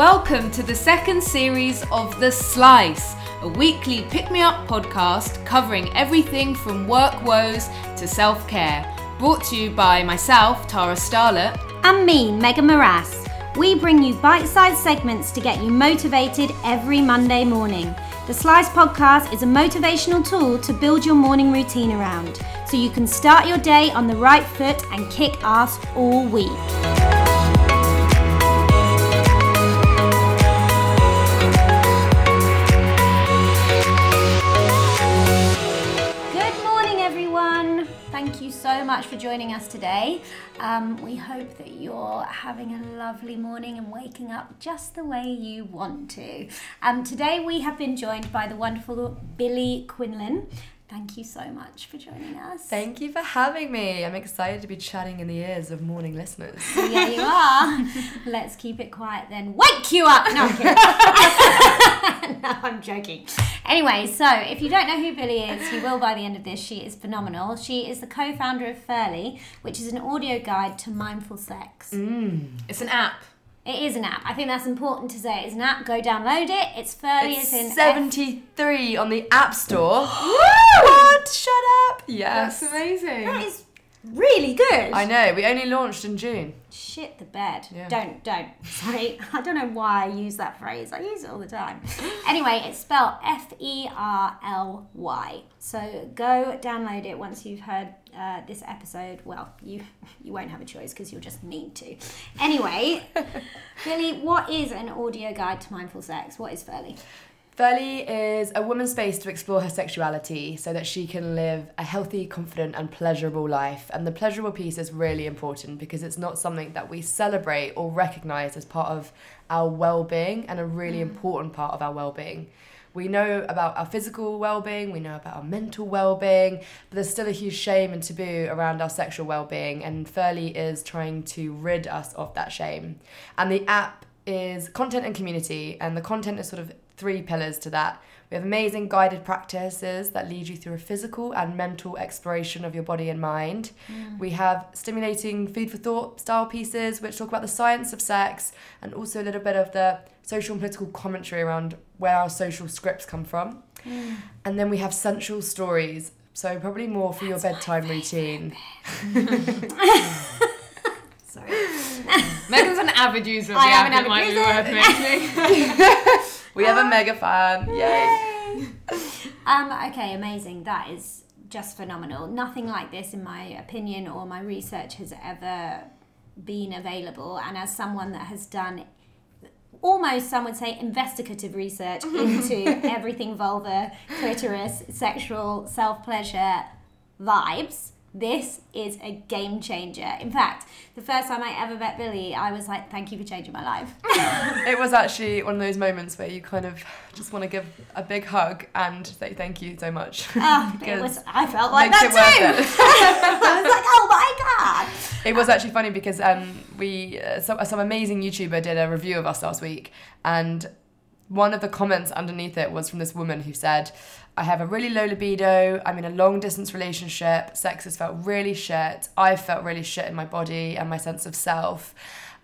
Welcome to the second series of The Slice, a weekly pick me up podcast covering everything from work woes to self care. Brought to you by myself, Tara Starlet, and me, Megan Morass. We bring you bite sized segments to get you motivated every Monday morning. The Slice podcast is a motivational tool to build your morning routine around so you can start your day on the right foot and kick ass all week. Joining us today. Um, we hope that you're having a lovely morning and waking up just the way you want to. Um, today, we have been joined by the wonderful Billie Quinlan. Thank you so much for joining us. Thank you for having me. I'm excited to be chatting in the ears of morning listeners. Yeah, you are. Let's keep it quiet then. Wake you up! No. no, I'm joking. Anyway, so if you don't know who Billie is, you will by the end of this. She is phenomenal. She is the co founder of Ferly, which is an audio guide to mindful sex. Mm. It's an app. It is an app. I think that's important to say. It's an app. Go download it. It's Ferly. It's It's, in 73 on the App Store. what? Shut up. Yes. That's amazing. That is really good. I know. We only launched in June. Shit the bed. Yeah. Don't, don't. Sorry. I don't know why I use that phrase. I use it all the time. anyway, it's spelled F E R L Y. So go download it once you've heard uh, this episode. Well, you you won't have a choice because you'll just need to. Anyway, Billie, what is an audio guide to mindful sex? What is Ferly? Ferly is a woman's space to explore her sexuality so that she can live a healthy, confident, and pleasurable life. And the pleasurable piece is really important because it's not something that we celebrate or recognize as part of our well being and a really mm. important part of our well being. We know about our physical well being, we know about our mental well being, but there's still a huge shame and taboo around our sexual well being. And Ferly is trying to rid us of that shame. And the app is content and community, and the content is sort of three pillars to that. We have amazing guided practices that lead you through a physical and mental exploration of your body and mind. We have stimulating food for thought style pieces which talk about the science of sex and also a little bit of the social and political commentary around where our social scripts come from. And then we have sensual stories, so probably more for your bedtime routine. Sorry. Megan's an avid user of the I am app. an it might avid be user. worth mentioning. We have a mega fan. Yay! Um, okay, amazing. That is just phenomenal. Nothing like this, in my opinion, or my research has ever been available. And as someone that has done almost, some would say, investigative research into everything vulva, clitoris, sexual, self pleasure vibes. This is a game changer. In fact, the first time I ever met Billie, I was like, "Thank you for changing my life." It was actually one of those moments where you kind of just want to give a big hug and say thank you so much. Oh, it was. I felt like that too. it. I was like, "Oh my god!" It was actually funny because um, we uh, some, some amazing YouTuber did a review of us last week, and one of the comments underneath it was from this woman who said, "I have a really low libido. I'm in a long distance relationship. Sex has felt really shit. I've felt really shit in my body and my sense of self,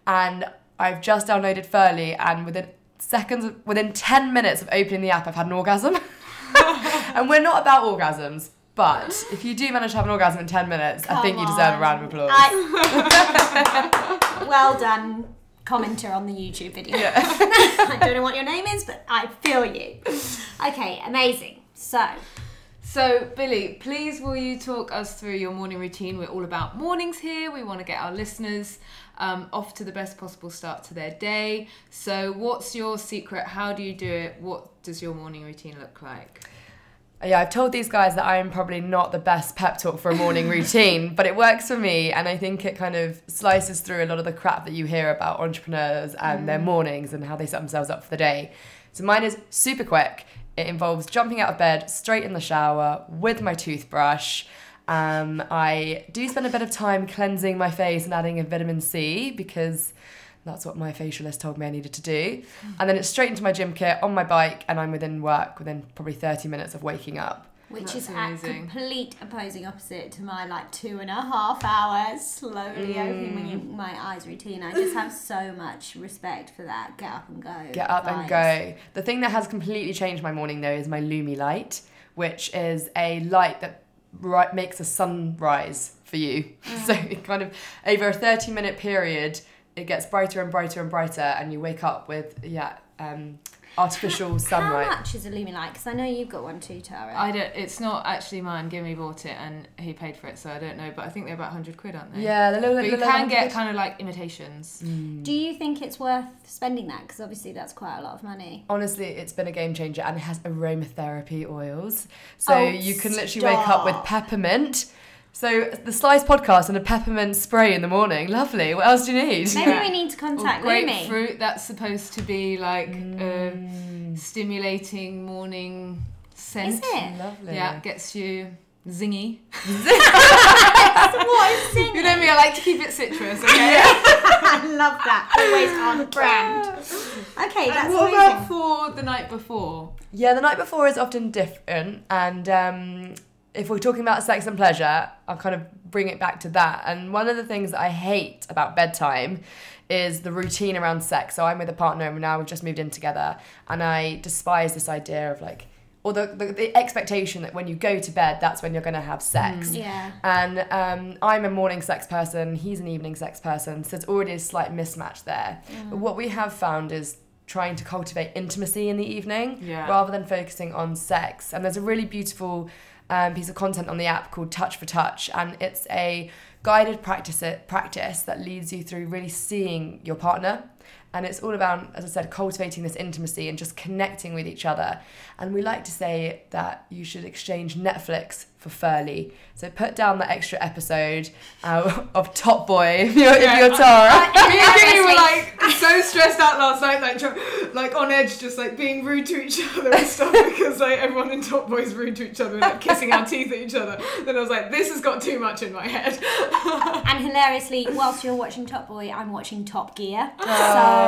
and I've just downloaded Ferly, and within seconds, within ten minutes of opening the app, I've had an orgasm. and we're not about orgasms." But if you do manage to have an orgasm in 10 minutes, I think you Come deserve a round of applause. I, well done, commenter on the YouTube video. Yeah. I don't know what your name is, but I feel you. Okay, amazing. So, So, Billie, please will you talk us through your morning routine? We're all about mornings here. We want to get our listeners um, off to the best possible start to their day. So, what's your secret? How do you do it? What does your morning routine look like? Yeah, I've told these guys that I'm probably not the best pep talk for a morning routine, but it works for me. And I think it kind of slices through a lot of the crap that you hear about entrepreneurs and their mornings and how they set themselves up for the day. So mine is super quick. It involves jumping out of bed, straight in the shower with my toothbrush. Um, I do spend a bit of time cleansing my face and adding a vitamin C because that's what my facialist told me I needed to do. And then it's straight into my gym kit on my bike, and I'm within work within probably 30 minutes of waking up. which That's is a complete opposing opposite to my like two and a half hours slowly Mm. opening my, my eyes routine. I just have so much respect for that get up and go. Get up and go. The thing that has completely changed my morning though is my Lumie light, which is a light that right makes a sunrise for you. So it kind of over a 30 minute period, it gets brighter and brighter and brighter, and you wake up with yeah um, artificial sunlight. How much is a Lumie light? Because I know you've got one too, Tara. I don't. It's not actually mine. Gimmy bought it and he paid for it, so I don't know. But I think they're about hundred quid, aren't they? Yeah, the little. But you can get kind of like imitations. Do you think it's worth spending that? Because obviously that's quite a lot of money. Honestly, it's been a game changer and it has aromatherapy oils. So Oh, you can literally wake up with peppermint. So the Slice podcast and a peppermint spray in the morning. Lovely. What else do you need? Maybe Yeah. we need to Or contact Lumie. grapefruit. That's supposed to be like a Mm, stimulating morning scent. Is it? lovely. Yeah, gets you zingy. what is You know me. I like to keep it citrus. Okay. I love that. Always on brand. Okay, that's and what amazing. about for the night before? Yeah, the night before is often different, and um, if we're talking about sex and pleasure, I'll kind of bring it back to that. And one of the things that I hate about bedtime is the routine around sex. So I'm with a partner, and now we've just moved in together, and I despise this idea of like, or the, the, the expectation that when you go to bed, that's when you're going to have sex. Yeah. And um, I'm a morning sex person, he's an evening sex person, so it's already a slight mismatch there. But what we have found is trying to cultivate intimacy in the evening Yeah. rather than focusing on sex. And there's a really beautiful um, piece of content on the app called Touch for Touch, and it's a guided practice practice that leads you through really seeing your partner. And it's all about, as I said, cultivating this intimacy and just connecting with each other. And we like to say that you should exchange Netflix for Ferly. So put down that extra episode uh, of Top Boy if you're, if you're Tara. Me and Kimmy were like so stressed out last night, like like on edge, just like being rude to each other and stuff because like everyone in Top Boy is rude to each other and like kissing our teeth at each other. Then I was like, this has got too much in my head. And hilariously, whilst you're watching Top Boy, I'm watching Top Gear. Oh. So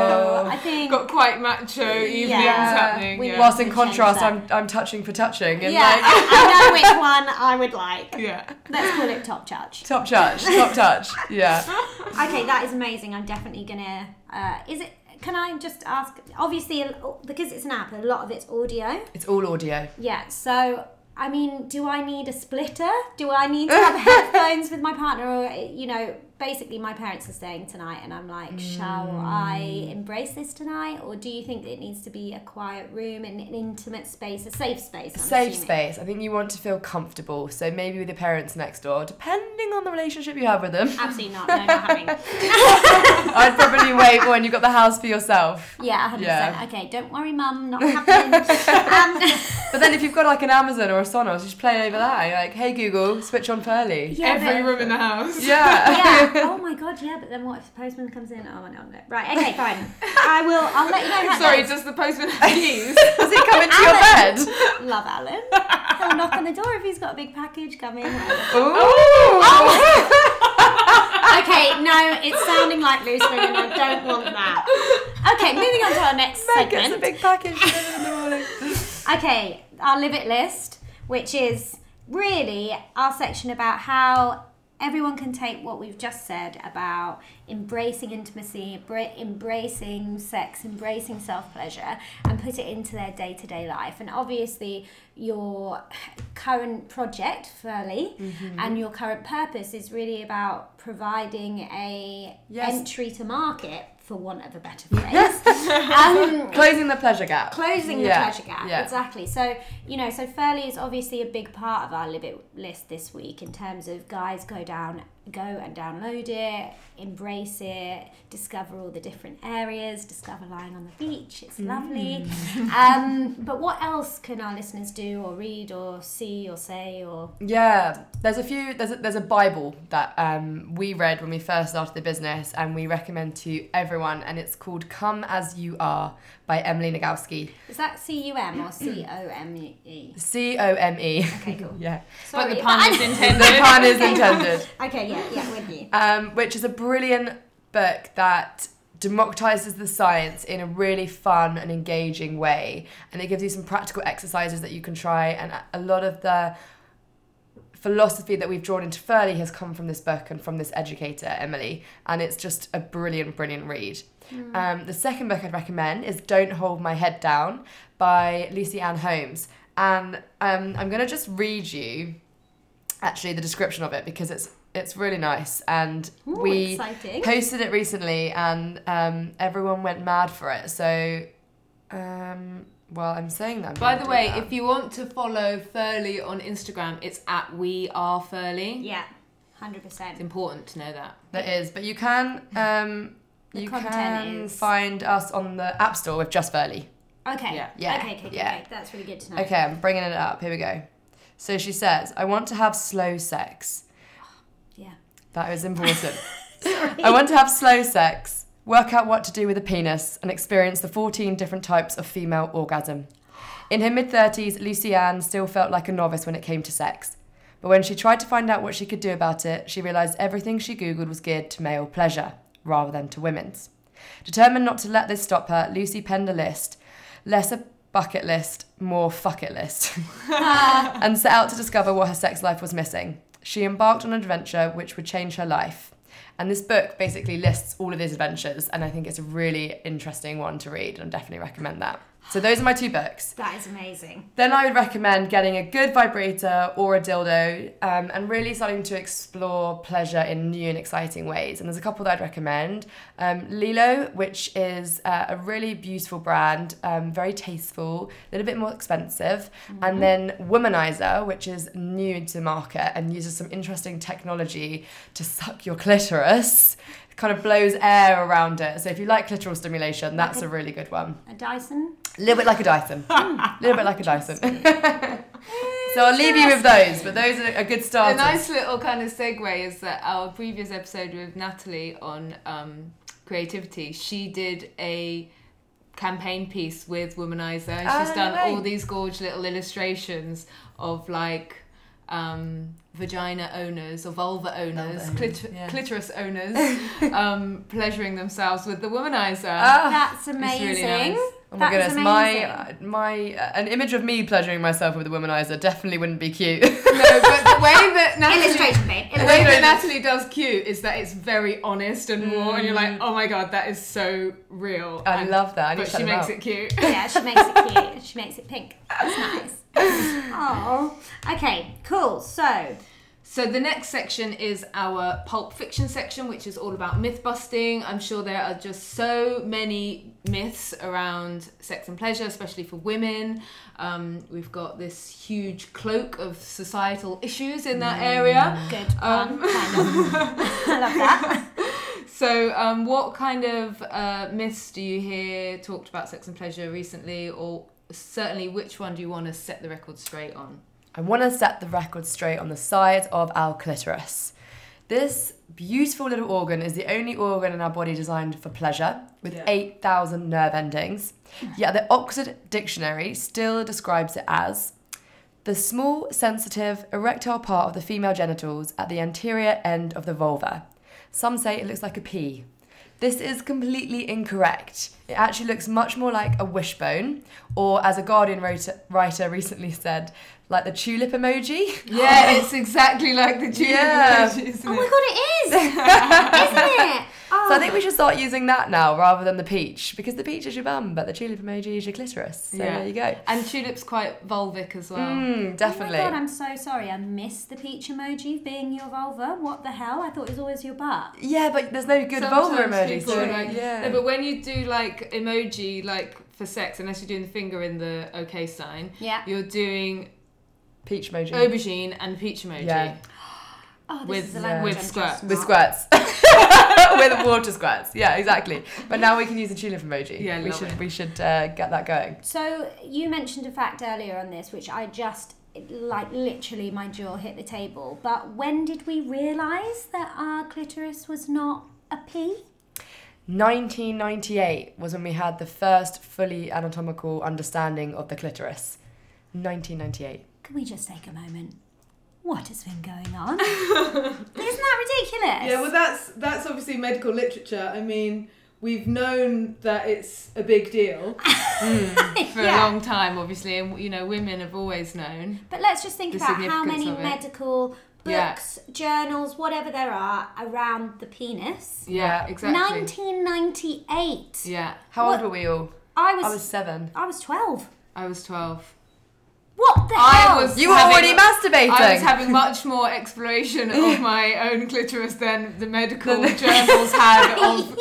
I think. got quite macho evenings Yeah. happening. We- Yeah. Whilst in contrast. I'm, I'm touching for touching. And yeah, like, I know which one I would like. yeah. Let's call it Top Touch. top touch, top touch. Yeah. Okay, that is amazing. I'm definitely gonna. Uh, is it? Can I just ask? Obviously, because it's an app, a lot of it's audio. It's all audio. Yeah. So, I mean, do I need a splitter? Do I need to have headphones with my partner, or you know, basically, my parents are staying tonight, and I'm like, shall I embrace this tonight, or do you think it needs to be a quiet room, an, an intimate space, a safe space? I'm Safe assuming? space. I think you want to feel comfortable. So maybe with your parents next door, depending on the relationship you have with them. Absolutely not. No, not having. I'd probably wait when you've got the house for yourself. Yeah, 100%. Yeah. Okay, don't worry, mum, not happening. um, But then if you've got like an Amazon or a Sonos, just play over that. You're like, hey Google, switch on Ferly. yeah, Every but- room in the house. Yeah. yeah. Oh my god, yeah. But then what if the postman comes in? Oh, I don't. Right. Okay, fine. I will. I'll let you know how. Sorry, does the postman have keys? Does he come into your bed? Love Alan. He'll knock on the door if he's got a big package coming. Ooh. Oh. okay, no, it's sounding like loose women. I don't want that. Okay, moving on to our next Meg gets a segment. big package in the morning. Okay, our live it list, which is really our section about how everyone can take what we've just said about embracing intimacy, embracing sex, embracing self pleasure, and put it into their day to day life. And obviously, your current project, Ferly, mm-hmm. and your current purpose is really about providing a Yes. entry to market. For want of a better phrase, um, Closing the pleasure gap. closing the pleasure gap yeah. exactly so you know so Ferly is obviously a big part of our live it list this week in terms of guys go down go and download it embrace it discover all the different areas discover lying on the beach it's lovely Mm. um, but what else can our listeners do or read or see or say or Yeah, there's a few. There's a, there's a Bible that um, we read when we first started the business, and we recommend to everyone, and it's called "Come as You Are" by Emily Nagoski. is that C-U-M or C-O-M-E C O M E. Okay, cool. yeah, but the pun is intended. the pun is intended. okay yeah yeah. With you. Um, which is a brilliant book that democratizes the science in a really fun and engaging way. And it gives you some practical exercises that you can try. And a- lot of the philosophy that we've drawn into Ferly has come from this book and from this educator Emily. And it's just a brilliant brilliant read. Um, the second book I'd recommend is Don't Hold My Head Down by Lucy-Anne Holmes. And um, I'm going to just read you actually the description of it because it's it's really nice and Ooh, we exciting. posted it recently and um, everyone went mad for it so um, well i'm saying that I'm By the way, that. if you want to follow Ferly on Instagram, it's at We Are Ferly. Yeah, hundred percent. It's percent. important to know that. that is but you can um, you can is- find us on the app store with just Ferly Okay. Yeah. Yeah, Okay. Okay. okay, yeah. okay. That's really good to know. okay i'm bringing it up here we go so she says i want to have slow sex Yeah. That is important I want to have slow sex, work out what to do with a penis, and experience the 14 different types of female orgasm. In her mid 30s, Lucy-Anne still felt like a novice when it came to sex. But when she tried to find out what she could do about it, she realised everything she Googled was geared to male pleasure, rather than to women's. Determined not to let this stop her, Lucy penned a list less a bucket list, more fuck it list, and set out to discover what her sex life was missing. She embarked on an adventure which would change her life. And this book basically lists all of these adventures, and I think it's a really interesting one to read, and I definitely recommend that. So those are my two books. That is amazing. Then I would recommend getting a good vibrator or a dildo um, and really starting to explore pleasure in new and exciting ways. And there's a couple that I'd recommend. Um, LELO, which is uh, a really beautiful brand, um, very tasteful, a little bit more expensive. And then Womanizer, which is new to market and uses some interesting technology to suck your clitoris. Kind of blows air around it. So if you like clitoral stimulation, that's a really good one. A Dyson. A little bit like a Dyson. A little bit like a Dyson. so I'll leave you with those, but those are a good start. A nice little kind of segue is that our previous episode with Natalie on um, creativity, she did a campaign piece with Womanizer and she's Oh, done no way. all these gorgeous little illustrations of like um, vagina owners or vulva owners, Vulva owners, clit- yeah. clitoris owners, um, pleasuring themselves with the Womanizer. Ah, That's really amazing. nice. oh my That is goodness, my amazing. uh, my uh, an image of me pleasuring myself with a womanizer definitely wouldn't be cute. no, but the way that Natalie Illustration, babe. The way that Natalie does cute is that it's very honest and raw, and you're like, oh my god, that is so real. I And- love that. I But she makes out. it cute. yeah, she makes it cute. She makes it pink. That's nice. Oh. Okay, cool. So, So the next section is our pulp fiction section, which is all about myth busting. I'm sure there are just so many myths around sex and pleasure, especially for women. Um, we've got this huge cloak of societal issues in that area. good. Um, kind of. I love that. So, um, what kind of uh, myths do you hear talked about sex and pleasure recently, or certainly which one do you want to set the record straight on? I want to set the record straight on the size of our clitoris. This beautiful little organ is the only organ in our body designed for pleasure, with Yeah. 8,000 nerve endings. Yet the Oxford Dictionary still describes it as the small, sensitive, erectile part of the female genitals at the anterior end of the vulva. Some say it looks like a pea. This is completely incorrect. It actually looks much more like a wishbone, or as a Guardian writer, writer recently said, like the tulip emoji. Yeah, it's exactly like the tulip Yeah. emoji, isn't Oh it? my god, it is! Isn't it? Oh. So I think we should start using that now rather than the peach, because the peach is your bum, but the tulip emoji is your clitoris. So Yeah. there you go. And tulip's quite vulvic as well. Mm, definitely. Oh my god, I'm so sorry. I missed the peach emoji being your vulva. What the hell? I thought it was always your butt. yeah, but there's no good vulva emoji. people So, are like- yeah. No, but when you do like emoji, like for sex, unless you're doing the finger in the okay sign, Yeah. you're doing peach emoji. aubergine and peach emoji. Yeah. Oh, this With- is a language with I'm squirt. With not- squirts. With water squirts. Yeah, exactly. But now we can use the tulip emoji. Yeah, we should it. we should uh, get that going. So you mentioned a fact earlier on this, which I just like literally my jaw hit the table. But when did we realise that our clitoris was not a pea? 1998 was when we had the first fully anatomical understanding of the clitoris. 1998. Can we just take a moment? What has been going on? Isn't that ridiculous? Yeah, well, that's that's obviously medical literature. I mean, we've known that it's a big deal hmm. for Yeah. a long time, obviously, and you know, women have always known. But let's just think about how many of it. medical Yeah. books, journals, whatever there are around the penis. Yeah, Yeah. exactly. 1998. Yeah, How What- old were we all? I was I was seven. I was 12. I was twelve. What the I hell? was- You were Having- already masturbating. I was having much more exploration of my own clitoris than the medical journals had of.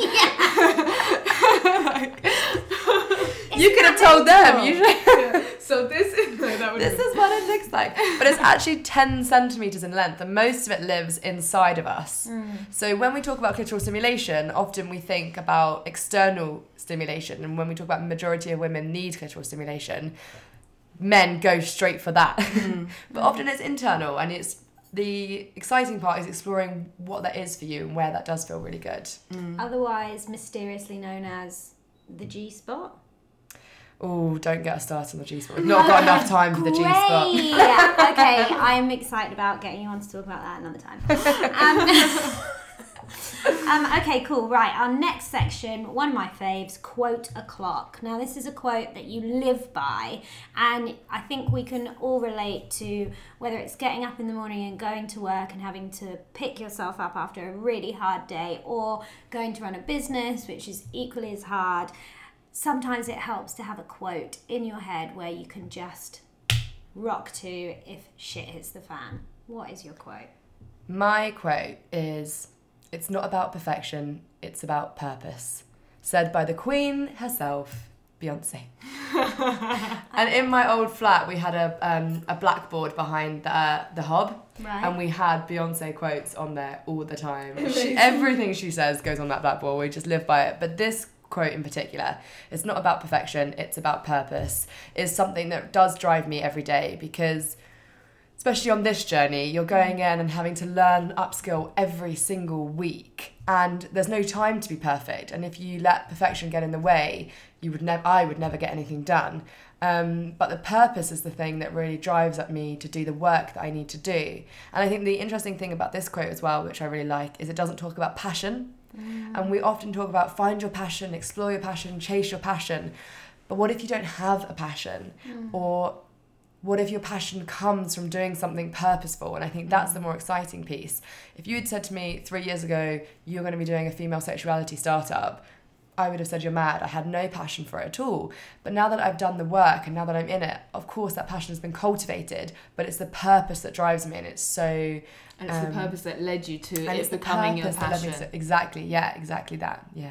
you could have told them. You should. Yeah. So this is no, that would This is what it looks like. But it's actually 10 centimeters in length, and most of it lives inside of us. Mm. So when we talk about clitoral stimulation, often we think about external stimulation. And when we talk about majority of women need clitoral stimulation, men go straight for that. but often it's internal, and it's the exciting part is exploring what that is for you and where that does feel really good. Otherwise mysteriously known as the G spot. Oh, don't get us started on the G spot. We've not got enough time for the G spot. Yeah, okay, I'm excited about getting you on to talk about that another time. Um, um, okay, cool. Right, our next section, one of my faves, quote a clock. Now, this is a quote that you live by, and I think we can all relate to whether it's getting up in the morning and going to work and having to pick yourself up after a really hard day, or going to run a business, which is equally as hard. Sometimes it helps to have a quote in your head where you can just rock to if shit hits the fan. What is your quote? My quote is It's not about perfection, it's about purpose. Said by the Queen herself, Beyonce. and in my old flat, we had a, um, a blackboard behind the, uh, the hob, Right. and we had Beyonce quotes on there all the time. She, everything she says goes on that blackboard, we just live by it. But this quote in particular, it's not about perfection, it's about purpose, is something that does drive me every day because especially on this journey, you're going mm. in and having to learn and upskill every single week. And there's no time to be perfect. And if you let perfection get in the way, you would never I would never get anything done. Um, but the purpose is the thing that really drives at me to do the work that I need to do. And I think the interesting thing about this quote as well, which I really like, is it doesn't talk about passion. Mm. And we often talk about find your passion, explore your passion, chase your passion. But what if you don't have a passion? Mm. Or what if your passion comes from doing something purposeful? And I think that's the more exciting piece. If you had said to me three years ago, you're going to be doing a female sexuality startup, I would have said you're mad. I had no passion for it at all. But now that I've done the work and now that I'm in it, of course that passion has been cultivated, but it's the purpose that drives me and it's so And it's the Um, purpose that led you to and it it's the becoming your purpose that led me passion. to- exactly, yeah, exactly that. Yeah.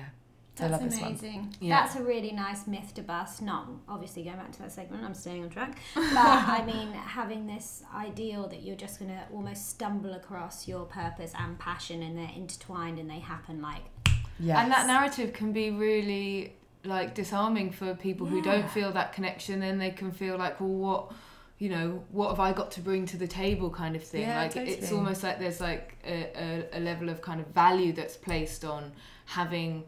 So I That's love this one. amazing. Yeah. That's a really nice myth to bust. Not obviously going back to that segment, I'm staying on track. But I mean, having this ideal that you're just going to almost stumble across your purpose and passion and they're intertwined and they happen like. Yes. And that narrative can be really like disarming for people who don't feel that connection. Then they can feel like, well, what, you know, what have I got to bring to the table, kind of thing. Yeah, like it's almost like there's like a, a, a level of kind of value that's placed on having.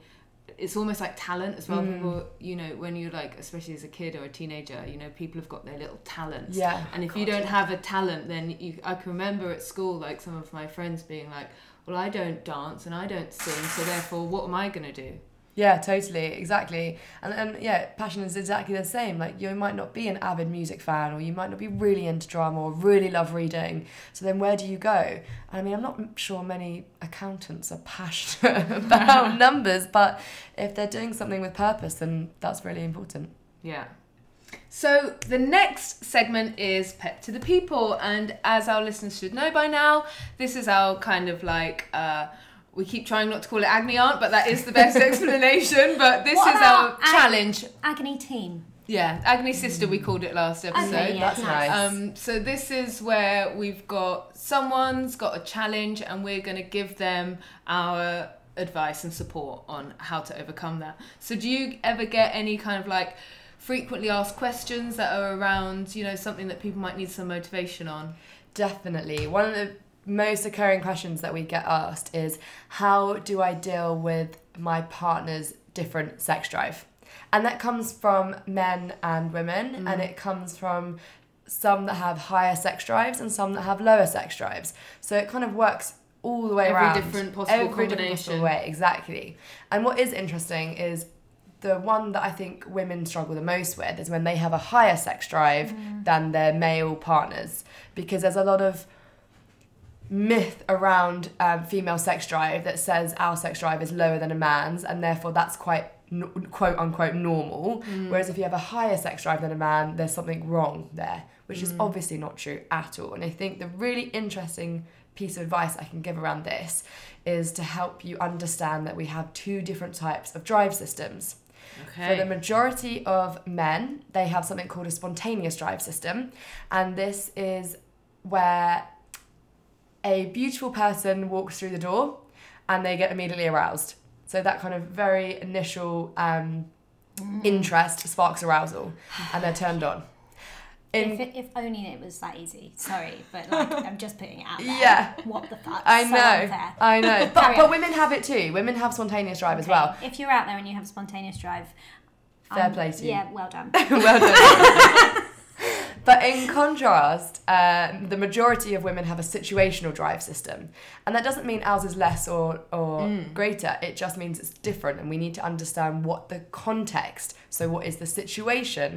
It's almost like talent as well. Mm. People, you know, when you're like, especially as a kid or a teenager, you know, people have got their little talents. Yeah. And if you don't have a talent, then you, I can remember at school, like some of my friends being like, well, I don't dance and I don't sing, so therefore, what am I going to do? Yeah, totally, exactly. And and yeah, passion is exactly the same. Like you might not be an avid music fan or you might not be really into drama or really love reading. So then where do you go? I mean, I'm not sure many accountants are passionate about numbers, but if they're doing something with purpose, then that's really important. Yeah. So the next segment is Pet to the People, and as our listeners should know by now, this is our kind of like uh, we keep trying not to call it Agony Aunt, but that is the best explanation. But this What is our Ag- challenge. Agony team. Yeah, Agony Sister we called it last episode. Okay, yeah, that's nice. Um, so this is where we've got someone's got a challenge, and we're going to give them our advice and support on how to overcome that. So do you ever get any kind of like frequently asked questions that are around, you know, something that people might need some motivation on? Definitely. One of the most occurring questions that we get asked is how do I deal with my partner's different sex drive? And that comes from men and women, mm. and it comes from some that have higher sex drives and some that have lower sex drives. So it kind of works all the way Every around. different possible every different possible way, exactly. And what is interesting is the one that I think women struggle the most with is when they have a higher sex drive mm. than their male partners, because there's a lot of myth around um, female sex drive that says our sex drive is lower than a man's, and therefore that's quite quote unquote normal. Whereas if you have a higher sex drive than a man, there's something wrong there, which is obviously not true at all. And I think the really interesting piece of advice I can give around this is to help you understand that we have two different types of drive systems. Okay. For the majority of men, they have something called a spontaneous drive system, and this is where a beautiful person walks through the door and they get immediately aroused. So that kind of very initial um, interest sparks arousal, and they're turned on. In if, it, if only it was that easy. Sorry, but like I'm just putting it out there. Yeah. What the fuck? I So know, unfair. I know, but but women have it too. Women have spontaneous drive as well. If you're out there and you have spontaneous drive, Fair um, play to you. Yeah, well done. well done. but in contrast, um, the majority of women have a situational drive system, and that doesn't mean ours is less or or Mm. greater. It just means it's different, and we need to understand what the context. So, what is the situation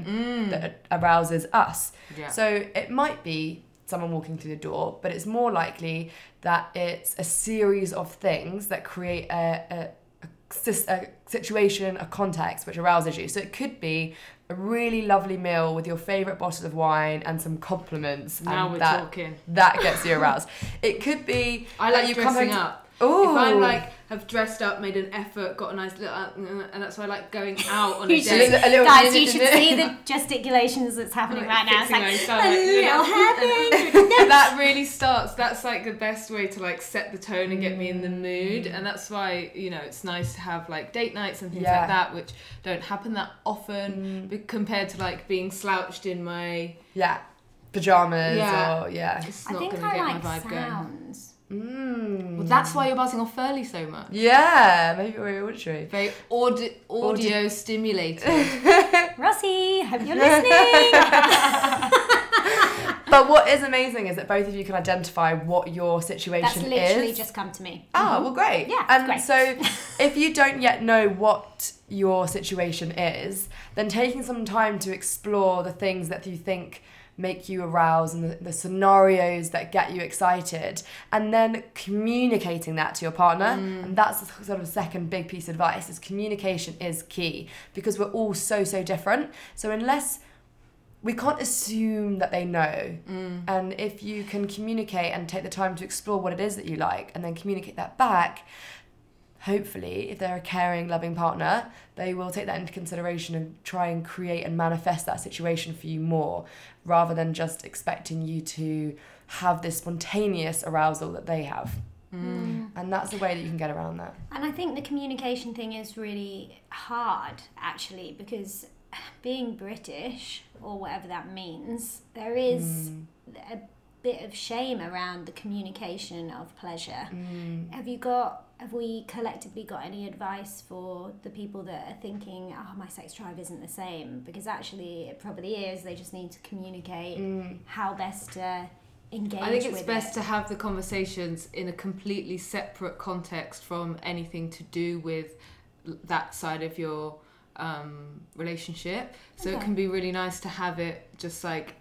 that arouses us? Mm. Yeah. So it might be someone walking through the door, but it's more likely that it's a series of things that create a, a, a, a situation, a context which arouses you. So it could be a really lovely meal with your favourite bottle of wine and some compliments. now and we're that, talking. That gets you aroused. it could be I like you come dressing home up. Ooh. If I'm like have dressed up, made an effort, got a nice little, uh, uh and that's why I like going out on a You should- date. little, a little Guys, you should see the gesticulations that's happening Like right now. It's fixing like myself, a like, little yeah. happy. that really starts that's like the best way to like set the tone and get me in the mm. mood and that's why you know it's nice to have like date nights and things Yeah. like that which don't happen that often mm. be- compared to like being slouched in my yeah, pajamas Yeah. or yeah. it's I not think gonna I get like my vibe going sounds. Mm. well, that's why you're buzzing off early so much Yeah, maybe we're auditory. very audi- audio stimulated Rossi, hope you're listening. But what is amazing is that both of you can identify what your That's situation literally is. just come to me. Oh, well, great. Yeah, And great. so, if you don't yet know what your situation is, then taking some time to explore the things that you think make you arouse and the, the scenarios that get you excited, and then communicating that to your partner. Mm. And that's the sort of second big piece of advice: is communication is key because we're all so so different. So unless we can't assume that they know. Mm. And if you can communicate and take the time to explore what it is that you like and then communicate that back, hopefully, if they're a caring, loving partner, they will take that into consideration and try and create and manifest that situation for you more rather than just expecting you to have this spontaneous arousal that they have. Mm. And that's the way that you can get around that. And I think the communication thing is really hard, actually, because being British, or whatever that means, there is mm. a bit of shame around the communication of pleasure. Mm. Have you got, have we collectively got any advice for the people that are thinking, oh, my sex drive isn't the same? Because actually, it probably is. They just need to communicate how best to engage I think it's best it. to have the conversations in a completely separate context from anything to do with that side of your um, relationship. So it can be really nice to have it just like,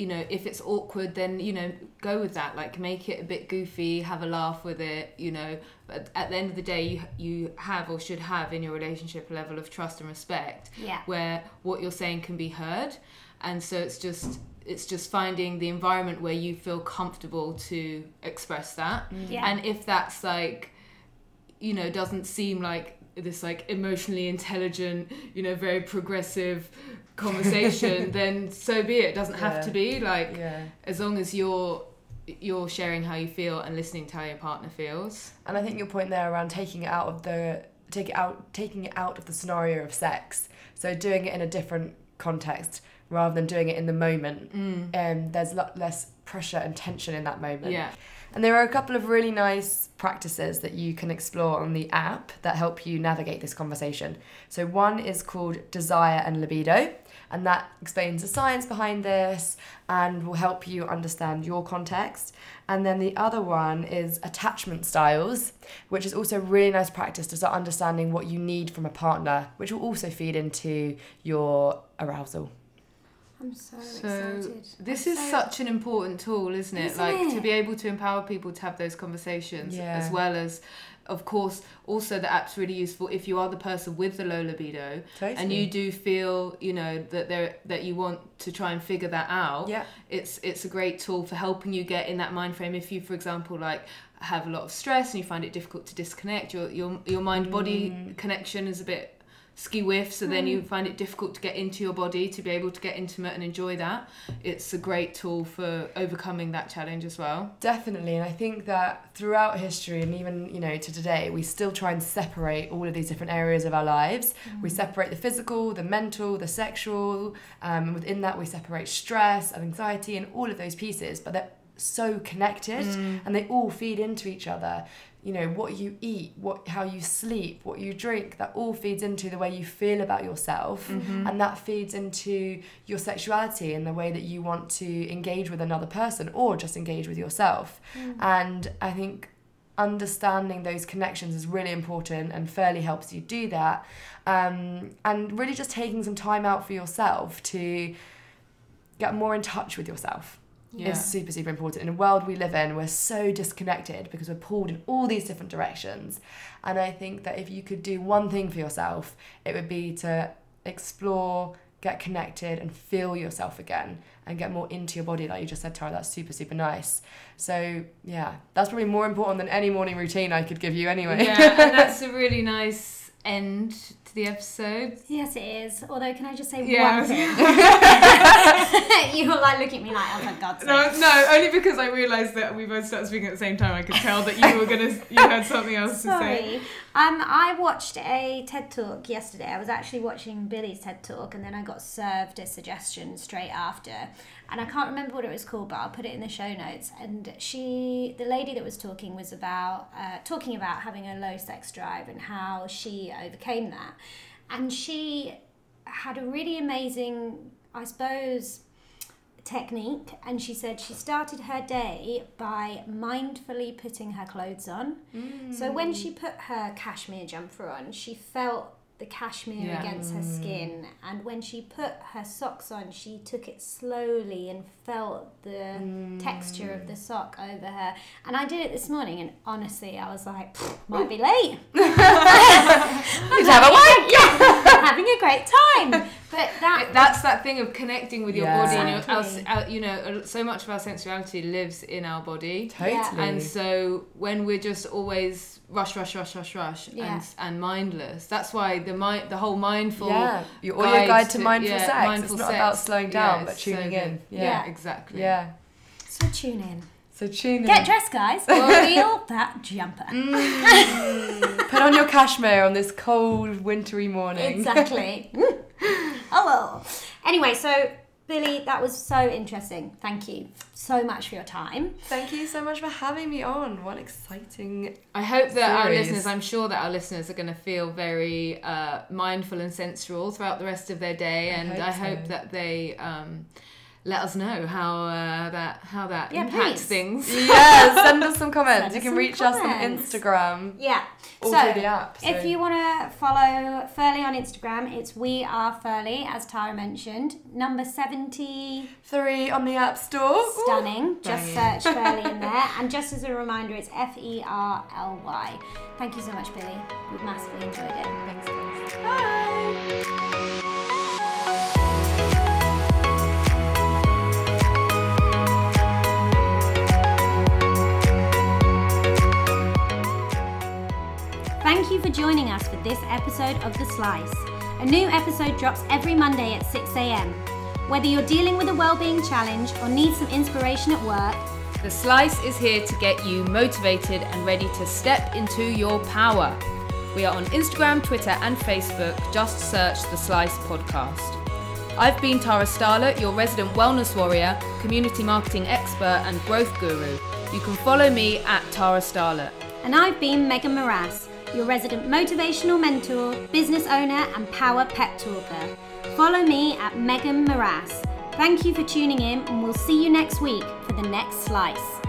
you know, if it's awkward, then, you know, go with that. Like, make it a bit goofy, have a laugh with it, you know. But at the end of the day, you, you have or should have in your relationship a level of trust and respect Yeah. where what you're saying can be heard and so it's just it's just finding the environment where you feel comfortable to express that mm. Yeah. and if that's like you know doesn't seem like this like emotionally intelligent you know very progressive conversation then so be it it doesn't have Yeah. to be like Yeah. as long as you're you're sharing how you feel and listening to how your partner feels And I think your point there around taking it out of the take it out taking it out of the scenario of sex. So doing it in a different context. rather than doing it in the moment. Um, there's a lot less pressure and tension in that moment. Yeah. And there are a couple of really nice practices that you can explore on the app that help you navigate this conversation. So, one is called Desire and Libido, and that explains the science behind this and will help you understand your context. And then the other one is Attachment Styles, which is also a really nice practice to start understanding what you need from a partner, which will also feed into your arousal. I'm so, So excited. this I'm is so- such an important tool, isn't it? Isn't like to be able to empower people to have those conversations Yeah. as well as of course also the app's really useful if you are the person with the low libido and you do feel, you know, that there that you want to try and figure that out. Yeah. It's it's a great tool for helping you get in that mind frame if you for example like have a lot of stress and you find it difficult to disconnect your your your mind body Mm. connection is a bit ski whiff so then you find it difficult to get into your body to be able to get intimate and enjoy that it's a great tool for overcoming that challenge as well Definitely, and I think that throughout history and even you know to today, we still try and separate all of these different areas of our lives. We separate the physical, the mental, the sexual, um, and within that we separate stress and anxiety and all of those pieces. But they're so connected, mm. and they all feed into each other. You know what you eat, what how you sleep, what you drink. That all feeds into the way you feel about yourself, mm-hmm. and that feeds into your sexuality and the way that you want to engage with another person or just engage with yourself. Mm. And I think understanding those connections is really important and Ferly helps you do that. Um, and really just taking some time out for yourself to get more in touch with yourself yeah. is super super important. In a world we live in we're so disconnected because we're pulled in all these different directions. And i think that if you could do one thing for yourself it would be to explore get connected and feel yourself again and get more into your body like you just said tara that's super super nice. So yeah that's probably more important than any morning routine i could give you anyway. Yeah and that's a really nice end to the episode Yes, it is. Although, can I just say Yeah. one thing? you were like looking at me like, oh my god. no, no, only because I realised that we both started speaking at the same time. I could tell that you were gonna, you had something else to say. Um, I watched a TED talk yesterday. I was actually watching Billie's TED talk, and then I got served a suggestion straight after. And I can't remember what it was called, but I'll put it in the show notes. And she, the lady that was talking, was about uh, talking about having a low sex drive and how she overcame that. And she had a really amazing, I suppose, technique and she said she started her day by mindfully putting her clothes on so when she put her cashmere jumper on she felt the cashmere Yeah. against her skin mm. and when she put her socks on she took it slowly and felt the texture of the mm. sock over her and i did it this morning and honestly i was like might be late to have a wank. Yeah, having a great time. But that It- that's that thing of connecting with your Yeah. body and your, Exactly. our, our, uh, you know uh, so much of our sensuality lives in our body. Totally. And so when we're just always rush rush rush rush rush Yeah. and and mindless that's why the mind the whole mindful yeah. Your audio guide to, mindful yeah, sex. Mindful it's not sex. about slowing Yeah, down but it's so tuning in yeah, yeah exactly. Yeah. So tune in so tune in get dressed guys feel that jumper Put on your cashmere on this cold, wintry morning. Exactly. oh well. Anyway, so Billie, that was so interesting. Thank you so much for your time. Thank you so much for having me on. What exciting. I hope that our listeners, I'm sure that our listeners are going to feel very uh, mindful and sensual throughout the rest of their day, I and hope I hope that they um, let us know how uh, that how that Yeah, impacts please. things. Yeah, send us some comments. You can reach us on. Instagram Yeah. or so, through the app. if you want to follow Ferly on Instagram, it's We Are Ferly, as Tara mentioned. Number seventy three on the App Store. Ooh. stunning. Just Banging. search Ferly in there. And just as a reminder, it's F E R L Y. Thank you so much, Billie. We've massively enjoyed it. Thanks, guys. Bye. You for joining us for this episode of The Slice. A new episode drops every Monday at 6 a.m. Whether you're dealing with a well-being challenge or need some inspiration at work, The Slice is here to get you motivated and ready to step into your power. We are on Instagram, Twitter, and Facebook. Just search The Slice Podcast. I've been Tara Starlett, your resident wellness warrior, community marketing expert, and growth guru. You can follow me at Tara Starlett. And I've been Megan Morass, your resident motivational mentor, business owner, and power pep talker. Follow me at Megan Morass. Thank you for tuning in, and we'll see you next week for the next slice.